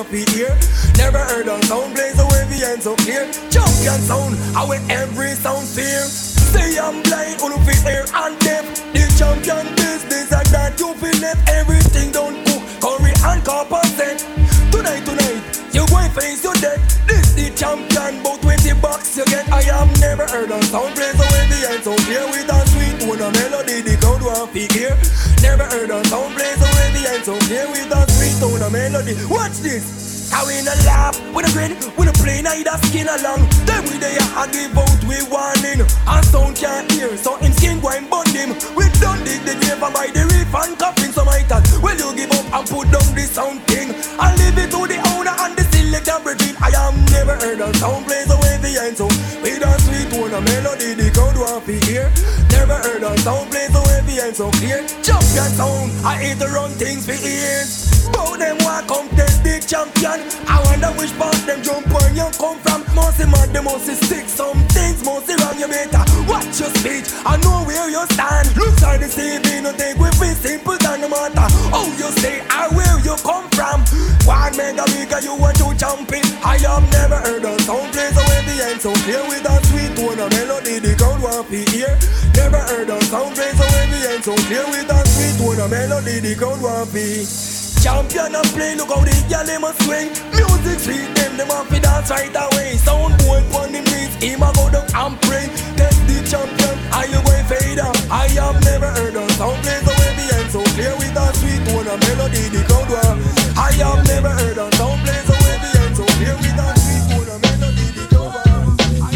The want to. Never heard a sound play so heavy and so clear. Champion sound, I with every sound fear. Say I'm blind, all of it air and deaf. The champion business and that you feel left everything don't cook. Curry and copper set. Tonight, tonight, you going face your death. This the champion, about 20 bucks you get. I have never heard a sound play so heavy and so clear with a sweet tone a melody. The crowd to hear. Never heard a sound play so heavy and so clear with a melody. Watch this. How we no laugh, we no grin, we no play neither skin along. Then we there I give out we warning. And sound can't hear, so him skin go and bond him. We done dig the and by the reef and coffin some items. Will you give up and put down the sound thing? And leave it to the owner and the selector brethren. I am never heard a sound play so heavy and so with a sweet tone a melody the crowd want to hear. Never heard a sound play so heavy and so clear. Champion sound, I hate to run things for ears. Bow them want come test the champion. I wonder which part them jump on you come from. Mostly mad, they mostly sick. Some things mostly wrong. You better watch your speech. I know where you stand. Looks like the CV, no take with me simple than no matter how you stay or ah, where you come from. One mega bigger, you want to jump. I have never heard a sound play so heavy and so clear with a sweet tone of melody. The crowd want to hear. Never heard a sound play so heavy and so clear with a sweet tone of melody. The crowd want to Champion a play, look how the gyal them a swing. Music sweet, them them a fi dance right away. Sound boy pon him knees, him a go down and pray. Get the champion, are you going fade out? I have never heard a sound play so heavy and so clear with a sweet tone of melody. The crowd want. I have never heard a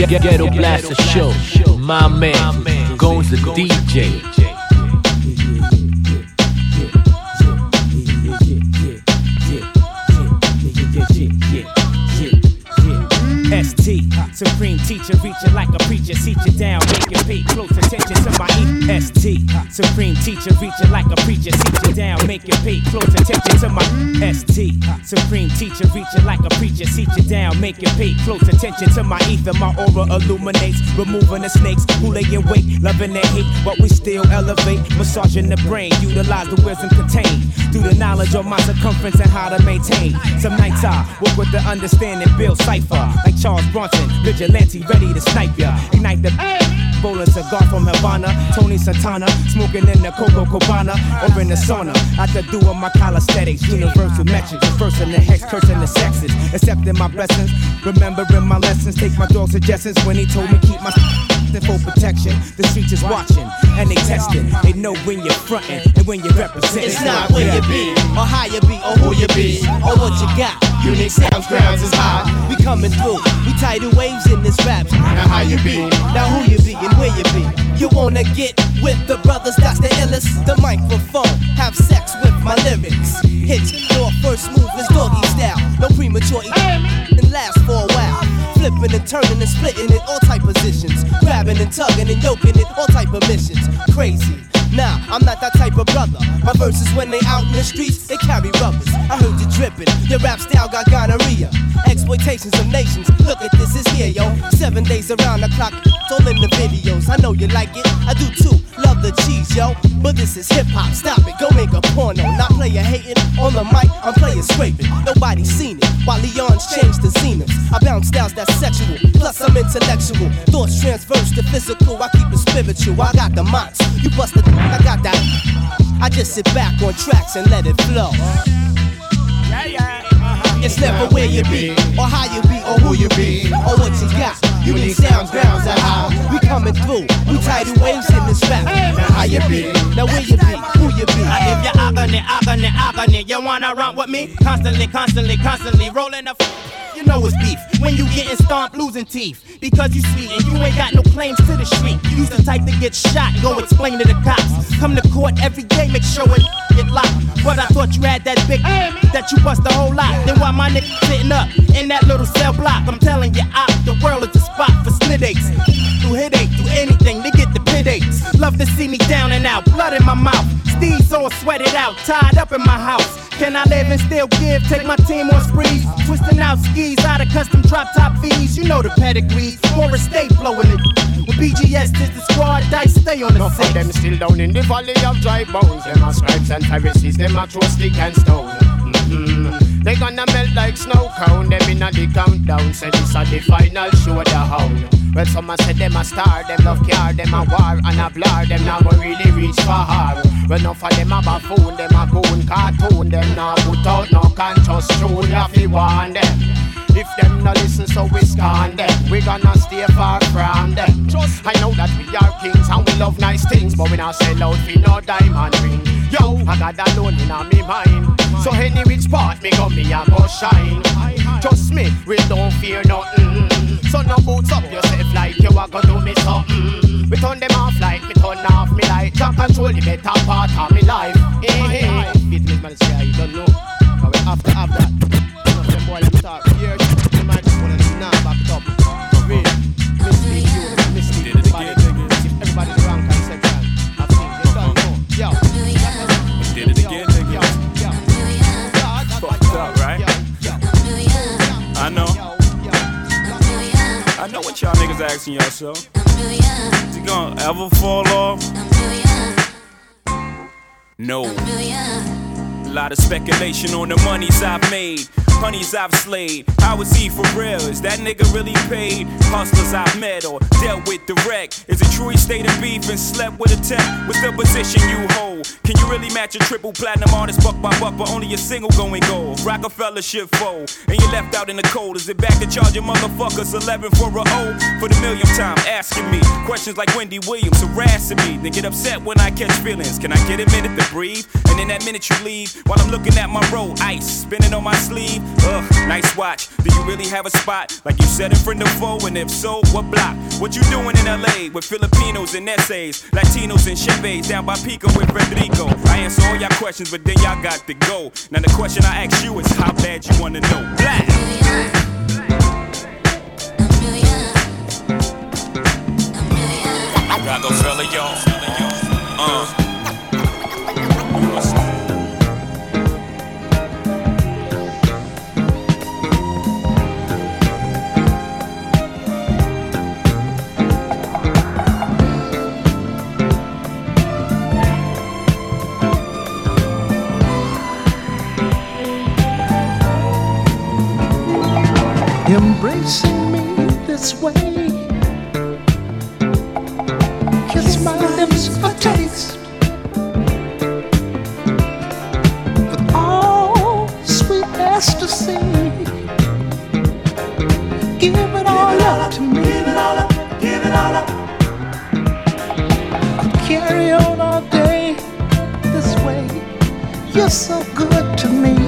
Ghetto Blaster Show. My man, Goes the DJ. Supreme Teacher, reaching like a preacher, seat you down, make you pay close attention to my E. ST, Supreme Teacher, reaching like a preacher, seat you down, make you pay close attention to my ST, Supreme Teacher, reaching like a preacher, seat you down, make you pay close attention to my ether. My aura illuminates, removing the snakes who lay in wait, loving their hate, but we still elevate, massaging the brain, utilize the wisdom contained through the knowledge of my circumference and how to maintain. Some nights I work with the understanding, build cipher like Charles Bronson, vigilante ready to snipe ya. Ignite the Rolling cigar from Havana, Tony Santana, smoking in the Coco Cabana or in the sauna. I do doing my calisthenics, universal metrics, first in the hex, cursing the sexes, accepting my blessings, remembering my lessons. Take my dog's suggestions when he told me keep my for protection. The streets is watching and they testing. They know when you're fronting and when you're representing. It's not where you be, or how you be, or who you be, or what you got. Unique sounds, grounds is high. We coming through, we tidal waves in this rap. Now how you be, now who you be, and where you be. You wanna get with the brothers, that's the illest. The microphone, have sex with my lyrics. Hits your first move is doggy style. No premature and last for a while. Flipping and turning and splitting in all type positions. Grabbing and tugging and yoking in all type of missions. Crazy. Nah, I'm not that type of brother. My verses when they out in the streets, they carry rubbers. I heard you dripping, your rap style got gonorrhea. Exploitations of nations, look at this is here, yo. Seven days around the clock, it's all in the videos. I know you like it, I do too. Love the cheese, yo. But this is hip hop, stop it, go make a porno. Not player hating on the mic, I'm player scraping. Nobody seen it, while Leon's changed the zeniths. I bounce styles that's sexual, plus I'm intellectual. Thoughts transverse to physical, I keep it spiritual. I got the mots, you bust the, I got that. I just sit back on tracks and let it flow. Uh-huh. It's never where you be, or how you be, or who you be, or what you got. You Unique sounds, grounds are how We coming through, we tidal waves in this rap. Now how you be, now where you be, who you be. If you're agony, agony, agony, you wanna run with me? Constantly, constantly, constantly rolling the f- you know it's beef. When you getting stomped, losing teeth. Because you sweet and you ain't got no claims to the street. You's the type to get shot, go explain to the cops. Come to court every day, make sure it get locked. But I thought you had that big that you bust a whole lot. Then why my nigga sitting up in that little cell block? I'm telling you, out the world is a spot for slit aches. Do headache, do anything to get the pit aches. Love to see me down and out, blood in my mouth. Steve's all sweated out, tied up in my house. Can I live and still give? Take my team on sprees, twisting out skis out of custom drop top fees. You know the pedigree, more estate blowing it. With BGS, this the squad, dice stay on the set. of them still down in the valley of dry bones. Them are scribes and Pharisees, them are throw stick and stone. Mhm. They gonna melt like snow cone. Them in a the countdown. Say this a the final show at the hound. Well, some a say them a star, them love car, them a war and a blur, them now go really reach her. Well, enough of them a buffoon, them a goon cartoon, them now put out no conscious tune, you fi warn them. If them no listen, so we scorn them. We gonna stay far from them. Trust I know that we are kings and we love nice things, but we not sell out for no diamond ring. Yo, I got that alone in me mind. So any which part me go, me a go shine. Trust me, we don't fear nothing. So no boots up yourself like you a go do me something. We turn them off like me turn off me light. Can't control the better part of me life. Hey, hey. Business man say I don't know. But we have to have that. Asking yourself. You gonna ever fall off? No. A lot of speculation on the monies I've made, honeys I've slayed. How is he for real? Is that nigga really paid? Hustlers I've met or dealt with direct. Is it true he stayed in beef and slept with a tech? What's the position you hold? Can you really match a triple platinum artist buck by buck, but only a single going gold? Rockefeller shit fold, and you left out in the cold. Is it back to charging motherfuckers 11 for a O? For the millionth time, asking me questions like Wendy Williams harassing me. Then get upset when I catch feelings. Can I get a minute to breathe? And in that minute you leave, while I'm looking at my roll, ice spinning on my sleeve. Ugh, nice watch. Do you really have a spot? Like you said in front of foe, and if so, what block? What you doing in LA with Filipinos and essays, Latinos and Chevys down by Pico with Federico? I answer all y'all questions, but then y'all got to go. Now the question I ask you is how bad you wanna know. Black. Rockefeller, y'all. Uh. embracing me this way. Kiss my lips for taste. With all sweet ecstasy. Give it all up to me. Give it all up. Carry on all day this way. You're so good to me.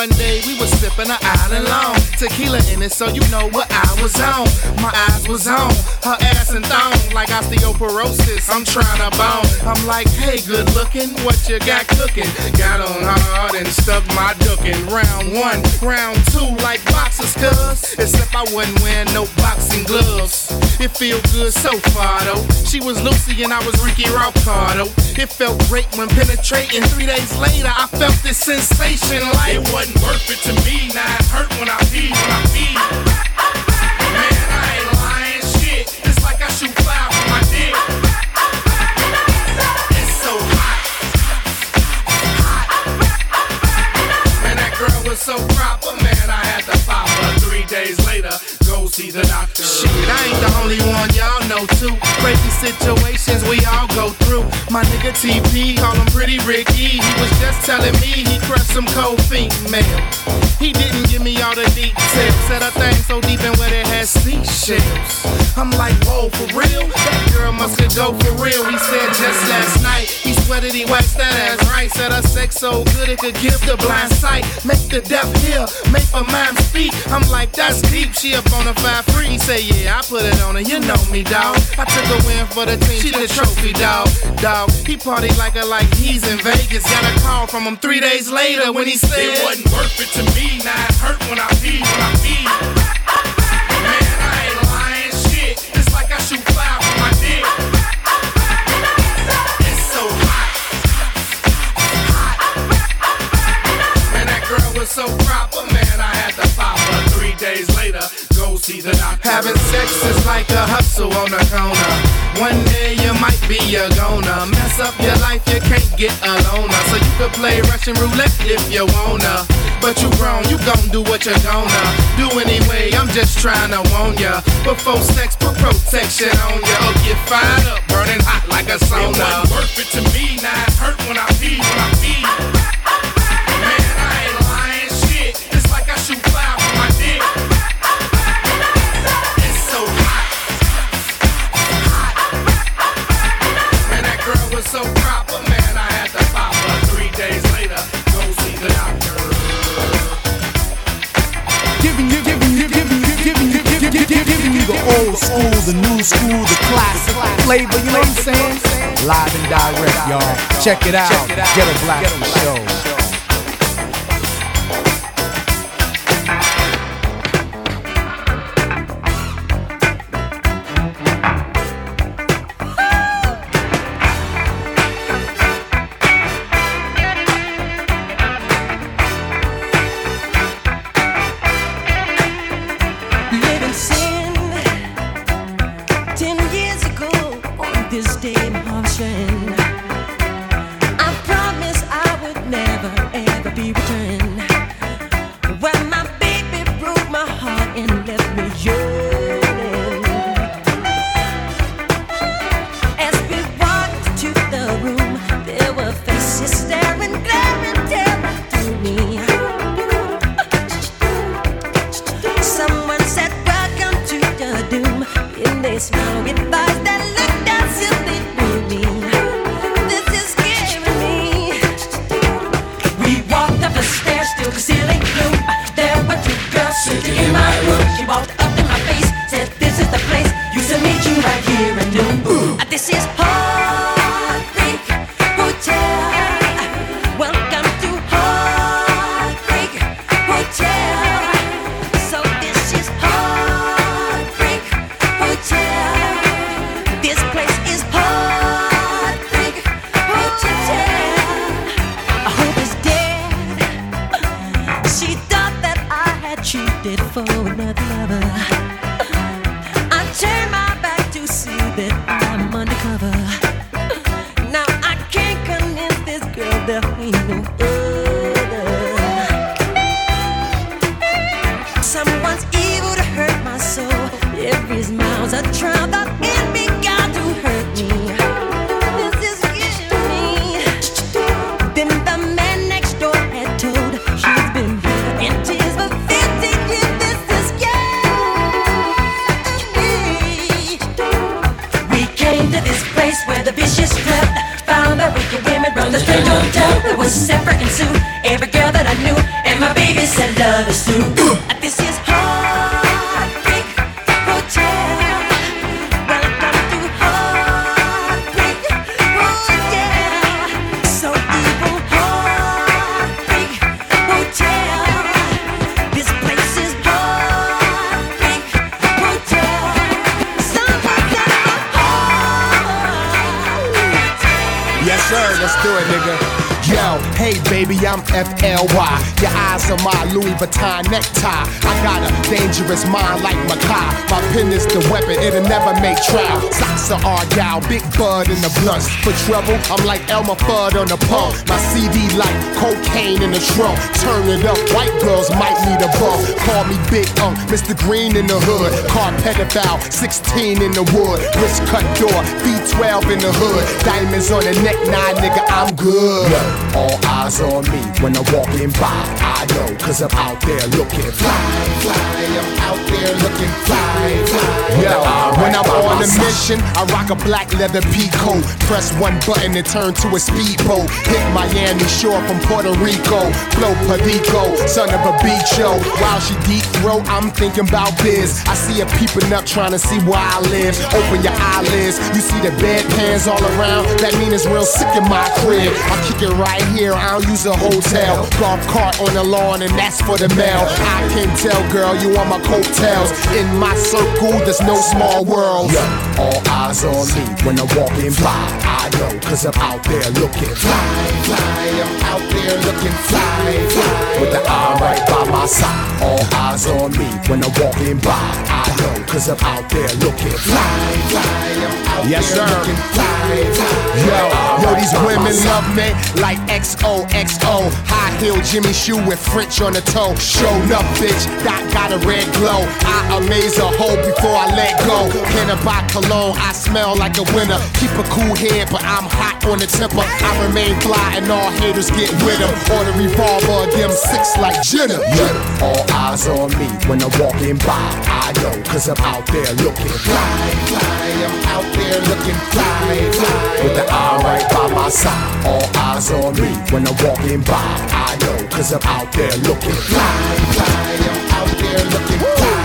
One day we was sipping an island long, tequila in it, so you know what I was on. My eyes was on her ass osteoporosis. I'm trying to bone. I'm like, hey, good looking, what you got cooking? Got on hard and stuck my duck in round one, round two, like boxers, cuz. Except I wasn't wearing no boxing gloves. It feel good so far though. She was Lucy and I was Ricky Ricardo. It felt great when penetrating. Three days later, I felt this sensation like It wasn't worth it to me. Now it hurt when I pee, when I pee. The only one, y'all know too. Crazy situations we all go through. My nigga TP, call him Pretty Ricky. He was just telling me he crushed some cold female. He didn't give me all the details. Said a thing so deep in where it had seashells. I'm like, whoa, for real? That girl must go for real. He said just last night. He sweated, he waxed that ass right. Said her sex so good it could give the blind sight. Make the deaf hear, make a mind speak. I'm like, that's deep. She up on a five free. He say, yeah, I put it on her. You know me, dawg. I took a win for the team. She the trophy, dawg. Dawg. He party like a like he's in Vegas. Got a call from him three days later when he said, It wasn't worth it to me. Now it hurt when I pee, when I pee. The. Having sex is like a hustle on the corner. One day you might be a goner. Mess up your life, you can't get a loner. So you could play Russian roulette if you wanna. But you grown, you gon' do what you're gonna do anyway. I'm just trying to warn ya. Before sex, put protection on ya. Or get fired up, burning hot like a It sauna. wasn't worth it to me. Now it hurt when I pee, when I pee. School, the new school, the classic flavor. You know what I'm saying? Live and direct, y'all. Check it out. Ghetto Blaster Show. Like cocaine in the trunk. Turn it up, white girls might need a bump. Call me Big Unk, Mr. Green in the hood. Car pedophile, 16 in the wood. Wrist cut door, B12 in the hood. Diamonds on the neck, nah, nigga, I'm good. All eyes on me when I'm walking by. I know, cause I'm out there looking fly, fly. I'm out there looking fly, fly. Yo, when I'm on a mission, I rock a black leather pea coat. Press one button and turn to a speedboat. Hit Miami shore from Puerto Rico. Blow Flow Perico, of a beach show. While she deep throat, I'm thinking about biz. I see her peeping up, trying to see where I live. Open your eyelids, you see the bedpans all around. That mean it's real sick in my crib. I kick it right here, I don't use a hotel. Golf cart on the lawn, and that's for the mail. I can tell, girl, you on my coattails. In my circle, there's no small world. all eyes on me when I'm walking by. I know, cause I'm out there looking fly, fly. I'm out there looking fly, fly. With the eye right by my side. All eyes on me when I'm walking by. I know, cause I'm out there looking fly, fly. I'm out Yes, there sir. looking fly, fly. Yo, yo, these women love me like XOXO. High heel Jimmy Choo with French on the toe. Showed up, bitch, that got a red glow. I amaze a hoe before I let go. Can I buy cologne? I smell like a winner. Keep a cool head, but I'm hot on the temper. I remain fly and all haters get with them. Or the revolver, them six like Yeah. All eyes on me when I'm walking by. I know, cause I'm out there looking fly, fly. I'm out there looking fly, fly. With the eye right by my side. All eyes on me when I'm walking by. I know, cause I'm out there looking fly, fly. I'm out there looking fly.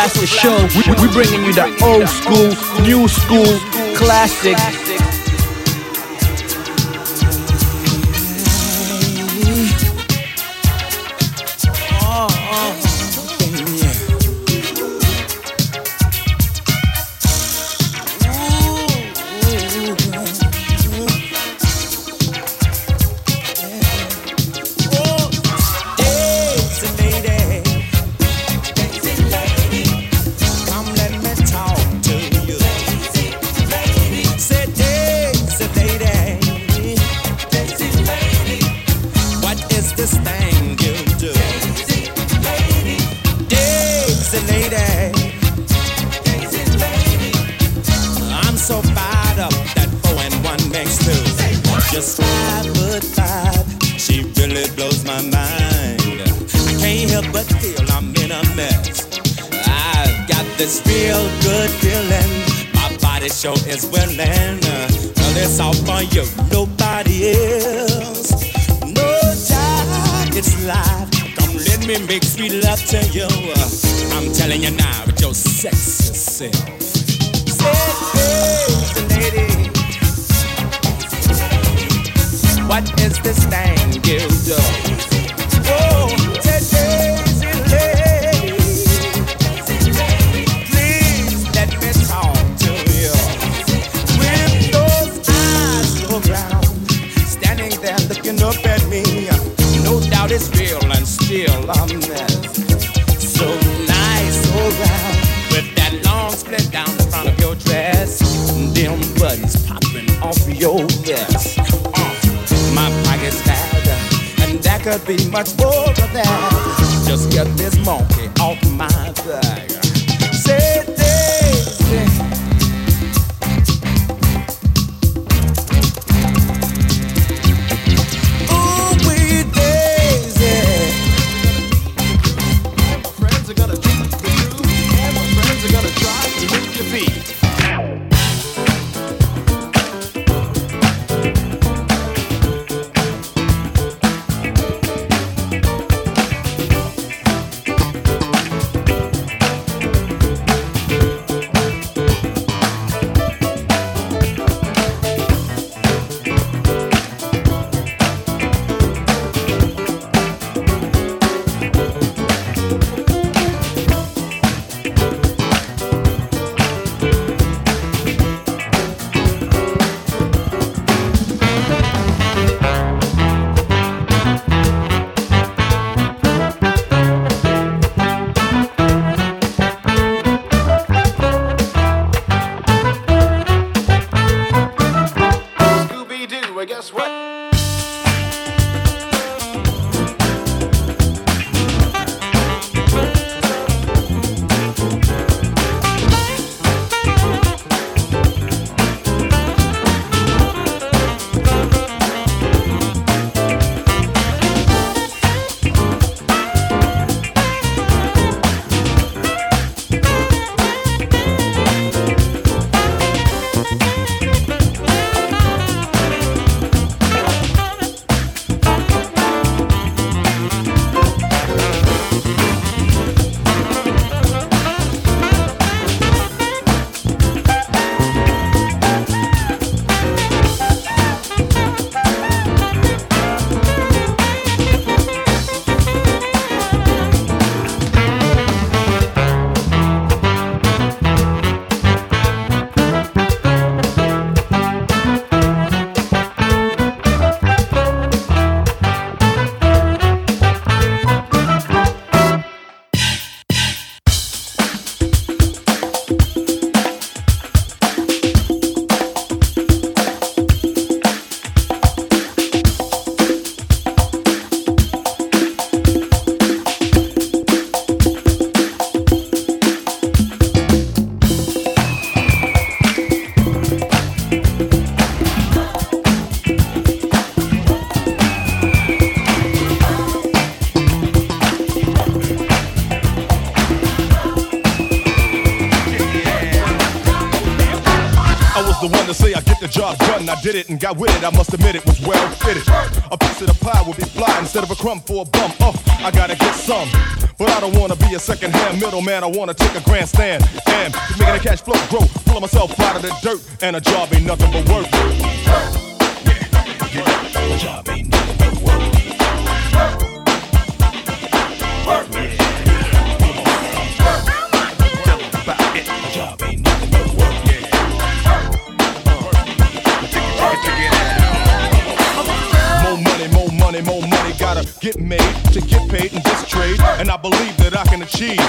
Classic Show. We're bringing you the old school, new school, classic this feel good feeling. My body show sure is willing. Well, it's all for you, nobody else. No doubt it's life. Come let me make sweet love to you. I'm telling you now, with your sexy self. Sexy lady. What is this thing you do? your uh, my pocket's tied, and that could be much more than that. Just get this monkey off my back. I did it and got with it. I must admit it was well fitted. A piece of the pie would be fly instead of a crumb for a bum. Oh, I gotta get some. But I don't wanna be a second hand middleman. I wanna take a grandstand. And making the cash flow grow, pulling myself out of the dirt. And a job ain't nothing but work. A job ain't nothing but work. Money. Gotta get made to get paid in this trade. And I believe that I can achieve.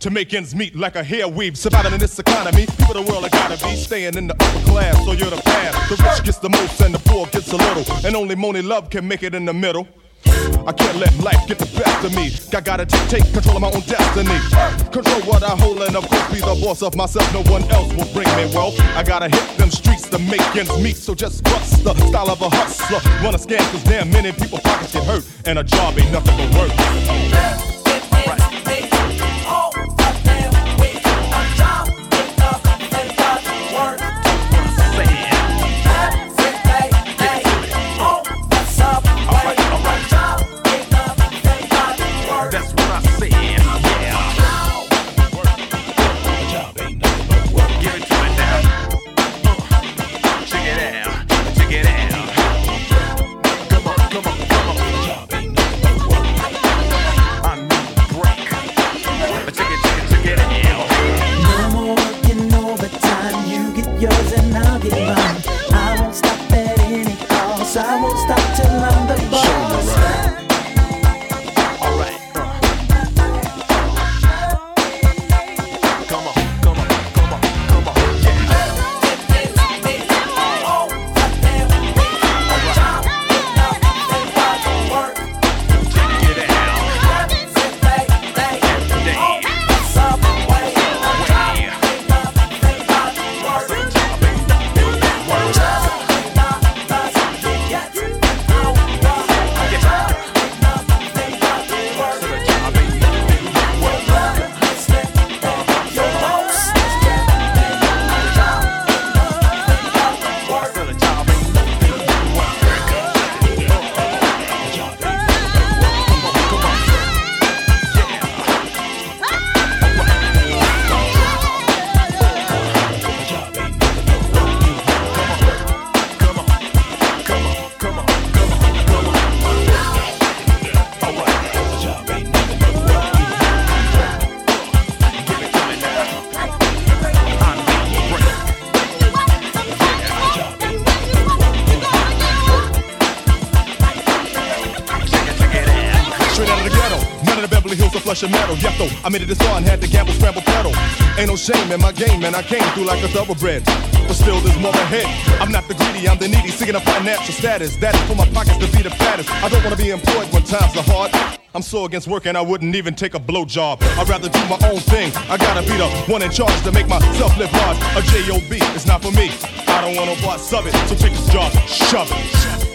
To make ends meet like a hair weave. Surviving in this economy, people the world are gotta be staying in the upper class. So you're the path. The rich gets the most and the poor gets a little. And only money love can make it in the middle. I can't let life get the best of me. I gotta take, control of my own destiny. Control what I hold and of course be the boss of myself. No one else will bring me wealth. I gotta hit them streets to make ends meet. So just bust the style of a hustler. Run a scam cause damn many people pockets get hurt. And a job ain't nothing but work. Though, I made it this far and had to gamble, scramble, pedal. Ain't no shame in my game, and I came through like a thoroughbred. But still, there's more ahead. I'm not the greedy, I'm the needy, seeking a financial status. That is for my pockets to be the fattest. I don't wanna be employed when times are hard. I'm so against work and I wouldn't even take a blowjob. I'd rather do my own thing. I gotta be the one in charge to make myself live hard. A J.O.B. is not for me. I don't want no parts of it, so take this job, shove it.